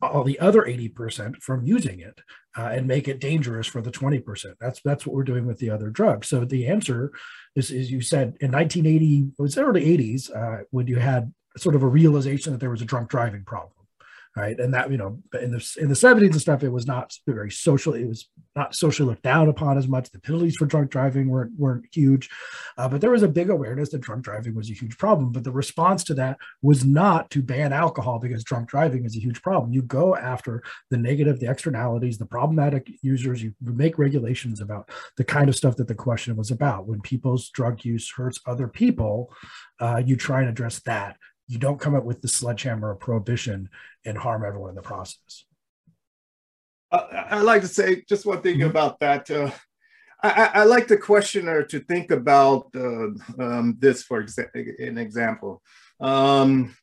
all the other 80% from using it uh, and make it dangerous for the 20%. That's that's what we're doing with the other drugs. So the answer is, is you said in 1980, it was early 80s, uh, when you had sort of a realization that there was a drunk driving problem right? And that you know, in the in the seventies and stuff, it was not very social. It was not socially looked down upon as much. The penalties for drunk driving weren't weren't huge, uh, but there was a big awareness that drunk driving was a huge problem. But the response to that was not to ban alcohol because drunk driving is a huge problem. You go after the negative, the externalities, the problematic users. You make regulations about the kind of stuff that the question was about. When people's drug use hurts other people, uh, you try and address that you don't come up with the sledgehammer of prohibition and harm everyone in the process. Uh, I like to say just one thing mm-hmm. about that. Uh, I, I, like the questioner to think about uh, um, this for exa- an example. Um,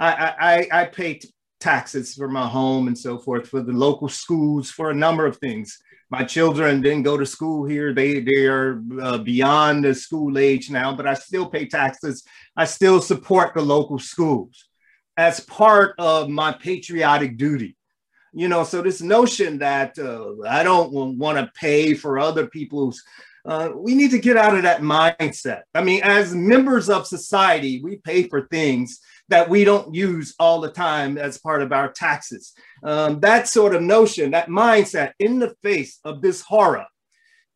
I, I, I pay t- taxes for my home and so forth for the local schools for a number of things my children didn't go to school here. They they are uh, beyond the school age now, but I still pay taxes. I still support the local schools as part of my patriotic duty. You know, so this notion that uh, I don't want to pay for other people's uh, we need to get out of that mindset. I mean, as members of society, we pay for things that we don't use all the time as part of our taxes. Um, that sort of notion, that mindset in the face of this horror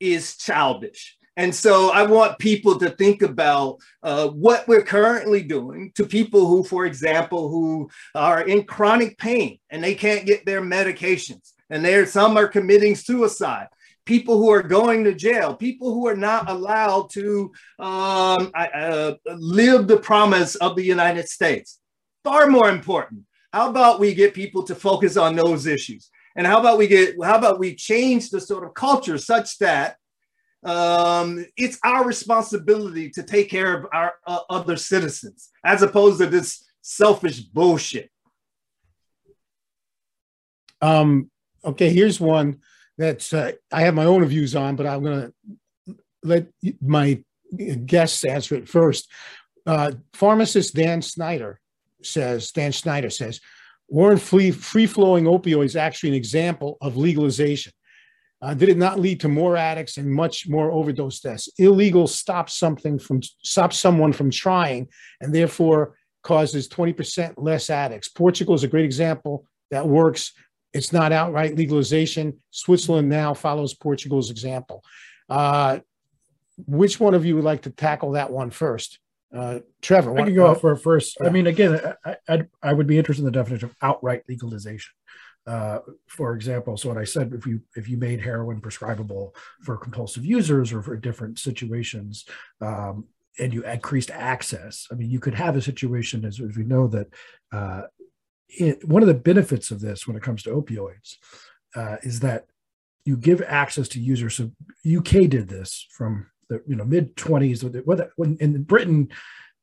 is childish. And so I want people to think about uh, what we're currently doing to people who, for example, who are in chronic pain and they can't get their medications. And there, some are committing suicide people who are going to jail, people who are not allowed to um, uh, live the promise of the United States. Far more important. How about we get people to focus on those issues? And how about we get, how about we change the sort of culture such that um, it's our responsibility to take care of our uh, other citizens as opposed to this selfish bullshit. Um, okay, here's one that's uh, I have my own views on, but I'm going to let my guests answer it first. Uh, pharmacist Dan Snyder says, Dan Snyder says, weren't free, free flowing opioids actually an example of legalization? Uh, did it not lead to more addicts and much more overdose deaths? Illegal stops something from stops someone from trying, and therefore causes 20% less addicts. Portugal is a great example that works. It's not outright legalization. Switzerland now follows Portugal's example. Uh, which one of you would like to tackle that one first? Uh, Trevor, I can go uh, for first. Yeah. I mean, again, I, I, I, would be interested in the definition of outright legalization. Uh, for example, so what I said, if you if you made heroin prescribable for compulsive users or for different situations, um, and you increased access, I mean, you could have a situation as, as we know that uh, it, one of the benefits of this when it comes to opioids uh, is that you give access to users. So UK did this from the you know mid 20s. When in Britain,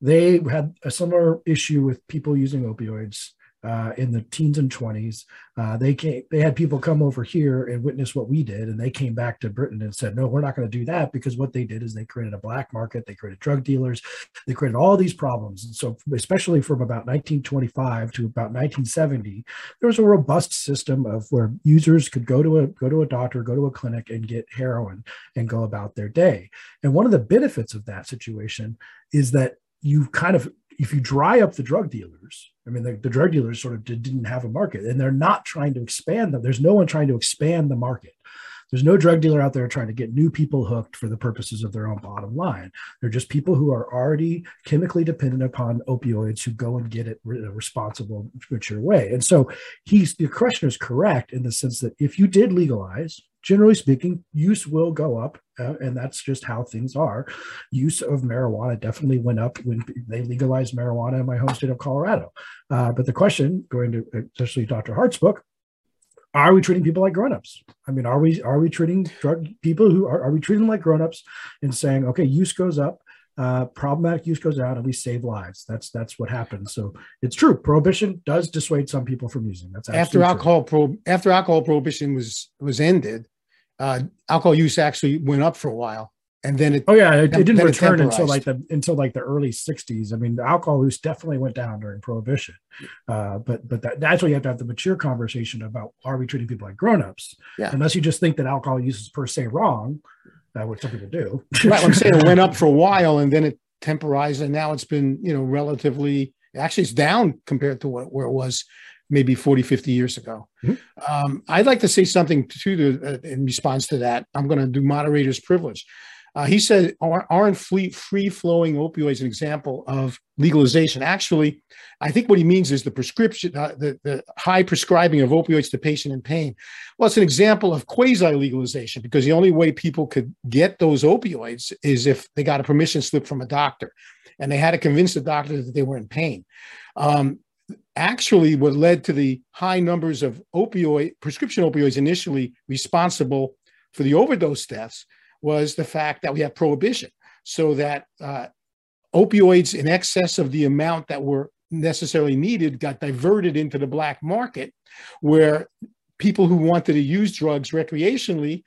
they had a similar issue with people using opioids uh, in the teens and 20s. Uh, they came, they had people come over here and witness what we did, and they came back to Britain and said, "No, we're not going to do that," because what they did is they created a black market, they created drug dealers, they created all these problems. And so, especially from about 1925 to about 1970, there was a robust system of where users could go to a go to a doctor, go to a clinic, and get heroin and go about their day. And one of the benefits of that situation is that you kind of if you dry up the drug dealers, I mean, the, the drug dealers sort of did, didn't have a market and they're not trying to expand them. There's no one trying to expand the market. There's no drug dealer out there trying to get new people hooked for the purposes of their own bottom line. They're just people who are already chemically dependent upon opioids who go and get it in a responsible, mature way. And so he's the question is correct in the sense that if you did legalize, generally speaking, use will go up, uh, and that's just how things are. Use of marijuana definitely went up when they legalized marijuana in my home state of Colorado. Uh, but the question, going to especially Dr. Hart's book, are we treating people like grown-ups i mean are we are we treating drug people who are, are we treating them like grown-ups and saying okay use goes up uh, problematic use goes out and we save lives. That's that's what happens. So it's true prohibition does dissuade some people from using. That's after alcohol pro after alcohol prohibition was was ended uh, alcohol use actually went up for a while and then it oh yeah it, it didn't return until like the until like the early 60s i mean the alcohol use definitely went down during prohibition. Uh, but but that, that's why you have to have the mature conversation about are we treating people like grown-ups? Yeah. unless you just think that alcohol use is per se wrong uh, which some people do. Right i'm saying it went up for a while and then it temporized and now it's been you know relatively actually it's down compared to what where it was maybe 40 50 years ago. Mm-hmm. um, i'd like to say something to, to uh, in response to that. I'm going to do moderator's privilege uh, he said, aren't free flowing opioids an example of legalization? Actually, I think what he means is the prescription, uh, the, the high prescribing of opioids to patient in pain. Well, it's an example of quasi legalization because the only way people could get those opioids is if they got a permission slip from a doctor and they had to convince the doctor that they were in pain. Um, actually, what led to the high numbers of opioid prescription opioids initially responsible for the overdose deaths was the fact that we have prohibition, so that uh, opioids in excess of the amount that were necessarily needed got diverted into the black market, where people who wanted to use drugs recreationally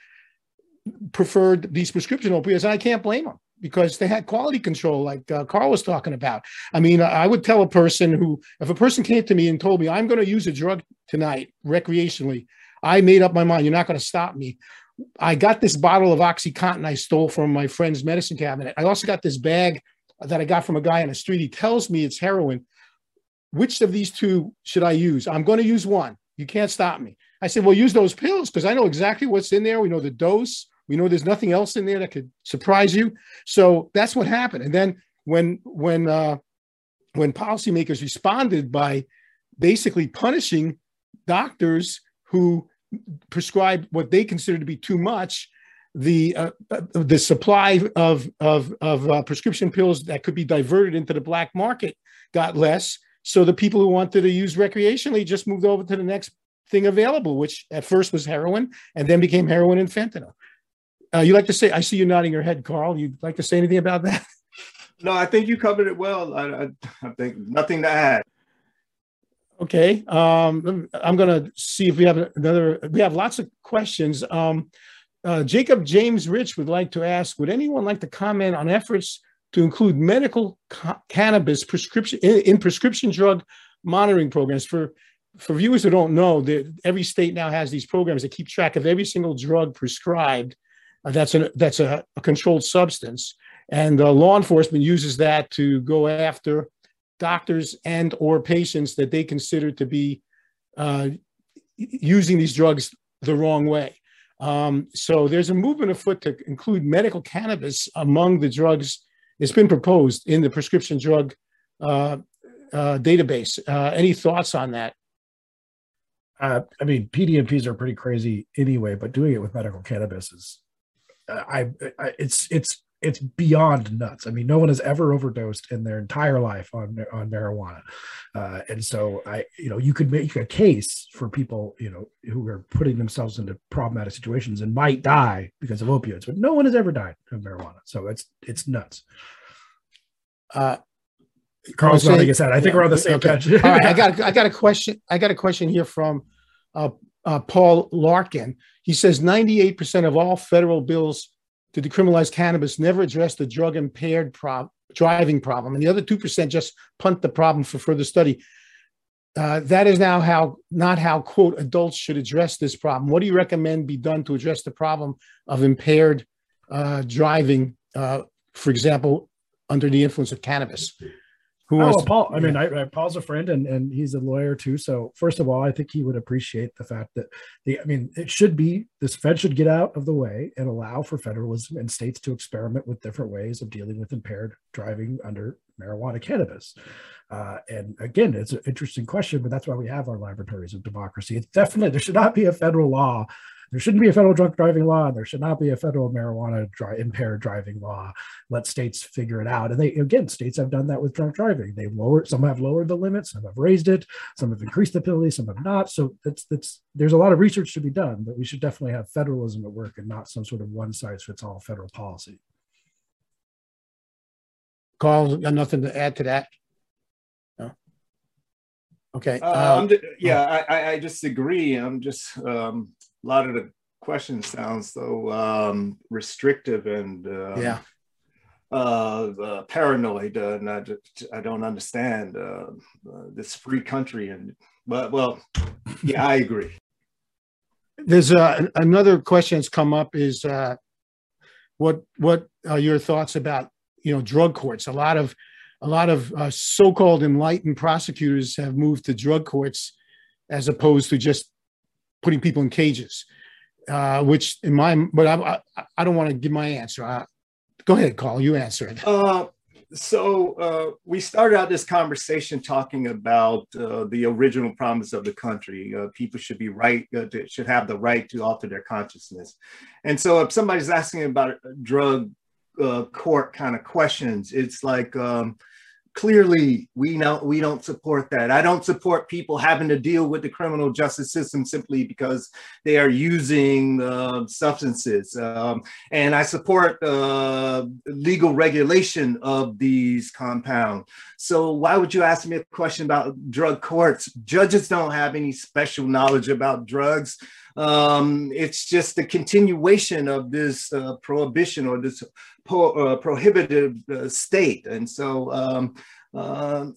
preferred these prescription opioids. And I can't blame them because they had quality control, like uh, Carl was talking about. I mean, I would tell a person who, if a person came to me and told me, I'm going to use a drug tonight recreationally, I made up my mind, you're not going to stop me. I got this bottle of OxyContin I stole from my friend's medicine cabinet. I also got this bag that I got from a guy on the street. He tells me it's heroin. Which of these two should I use? I'm going to use one. You can't stop me. I said, well, use those pills because I know exactly what's in there. We know the dose. We know there's nothing else in there that could surprise you. So that's what happened. And then when when uh, when policymakers responded by basically punishing doctors who prescribed what they consider to be too much, the uh, uh, the supply of of, of uh, prescription pills that could be diverted into the black market got less. So the people who wanted to use recreationally just moved over to the next thing available, which at first was heroin and then became heroin and fentanyl. Uh, you like to say? I see you nodding your head, Carl. You'd like to say anything about that? No, I think you covered it well. I, I, I think nothing to add. Okay. Um, I'm going to see if we have another. We have lots of questions. Um, uh, Jacob James Rich would like to ask Would anyone like to comment on efforts to include medical ca- cannabis prescription in, in, prescription drug monitoring programs? For, for viewers who don't know, that every state now has these programs that keep track of every single drug prescribed uh, that's, an, that's a, a controlled substance. And uh, law enforcement uses that to go after doctors and or patients that they consider to be uh, using these drugs the wrong way. Um, so there's a movement afoot to include medical cannabis among the drugs. It's been proposed in the prescription drug uh, uh, database. Uh, any thoughts on that? Uh, I mean, PDMPs are pretty crazy anyway, but doing it with medical cannabis is, uh, I, I, it's it's it's beyond nuts. I mean, no one has ever overdosed in their entire life on on marijuana, uh, and so I, you know, you could make a case for people, you know, who are putting themselves into problematic situations and might die because of opioids, but no one has ever died of marijuana. So it's it's nuts. Uh, Carl's nodding his head. I think yeah, we're on the same okay. page. All right, I got I got a question. I got a question here from uh, uh, Paul Larkin. He says 98% of all federal bills to decriminalize cannabis never address the drug impaired pro- driving problem, and the other two percent just punt the problem for further study. Uh, that is now how not how quote adults should address this problem. What do you recommend be done to address the problem of impaired uh, driving, uh, for example, under the influence of cannabis? Who oh, well, Paul. I mean, I, I, Paul's a friend and, and he's a lawyer too. So first of all, I think he would appreciate the fact that the, I mean, it should be this Fed should get out of the way and allow for federalism and states to experiment with different ways of dealing with impaired driving under marijuana cannabis. Uh, and again, it's an interesting question, but that's why we have our laboratories of democracy. It's definitely there should not be a federal law there shouldn't be a federal drunk driving law. and There should not be a federal marijuana dry, impaired driving law. Let states figure it out. And they again, states have done that with drunk driving. They've lowered. Some have lowered the limit. Some have raised it. Some have increased the penalty. Some have not. So that's that's there's a lot of research to be done, but we should definitely have federalism at work and not some sort of one size fits all federal policy. Carl, got nothing to add to that. No. Okay. Uh, um, yeah, I, I just agree. I'm just um, a lot of the questions sound so um, restrictive and uh, yeah. uh, uh, paranoid uh, and I, just, I don't understand uh, uh, this free country and but well yeah I agree. There's uh, another question that's come up is uh, what what are your thoughts about you know drug courts? A lot of a lot of uh, so-called enlightened prosecutors have moved to drug courts as opposed to just putting people in cages, uh, which in my, but I, I, I don't want to give my answer. Uh, go ahead, Carl, you answer it. Uh, so uh, we started out this conversation talking about uh, the original promise of the country. Uh, people should be right, uh, to, should have the right to alter their consciousness. And so if somebody's asking about drug court kind of questions, it's like, um, clearly we know we don't support that. I don't support people having to deal with the criminal justice system simply because they are using uh, substances. Um, and i support uh, legal regulation of these compounds. So why would you ask me a question about drug courts? Judges don't have any special knowledge about drugs um, it's just a continuation of this uh, prohibition or this po- uh, prohibitive uh, state. And so um, um,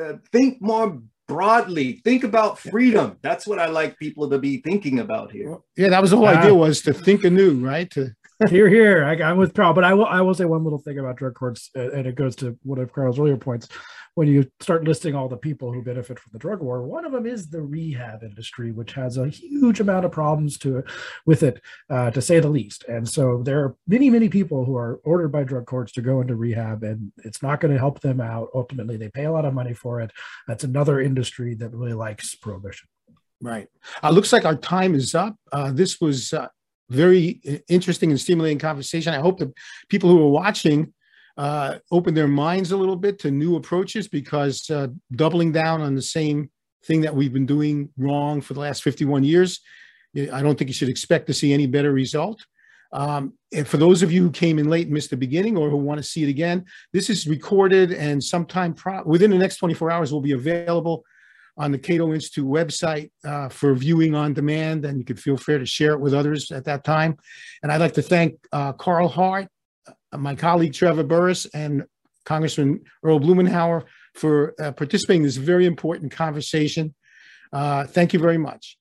uh, think more broadly. Think about freedom. That's what I like people to be thinking about here. Yeah, that was the whole idea was to think anew, right? To here, here. I, am with Carl, but I will. I will say one little thing about drug courts, and it goes to one of Carl's earlier points. When you start listing all the people who benefit from the drug war, one of them is the rehab industry, which has a huge amount of problems to with it, uh, to say the least. And so there are many, many people who are ordered by drug courts to go into rehab, and it's not going to help them out. Ultimately, they pay a lot of money for it. That's another industry that really likes prohibition. Right. Uh, looks like our time is up. Uh, this was uh, very interesting and stimulating conversation. I hope that people who are watching uh, open their minds a little bit to new approaches because uh, doubling down on the same thing that we've been doing wrong for the last 51 years, I don't think you should expect to see any better result. Um, and for those of you who came in late and missed the beginning or who want to see it again, this is recorded and sometime pro- within the next 24 hours will be available on the Cato Institute website uh, for viewing on demand, and you can feel free to share it with others at that time. And I'd like to thank uh, Carl Hart, uh, my colleague Trevor Burrus, and Congressman Earl Blumenauer for uh, participating in this very important conversation. Uh, thank you very much.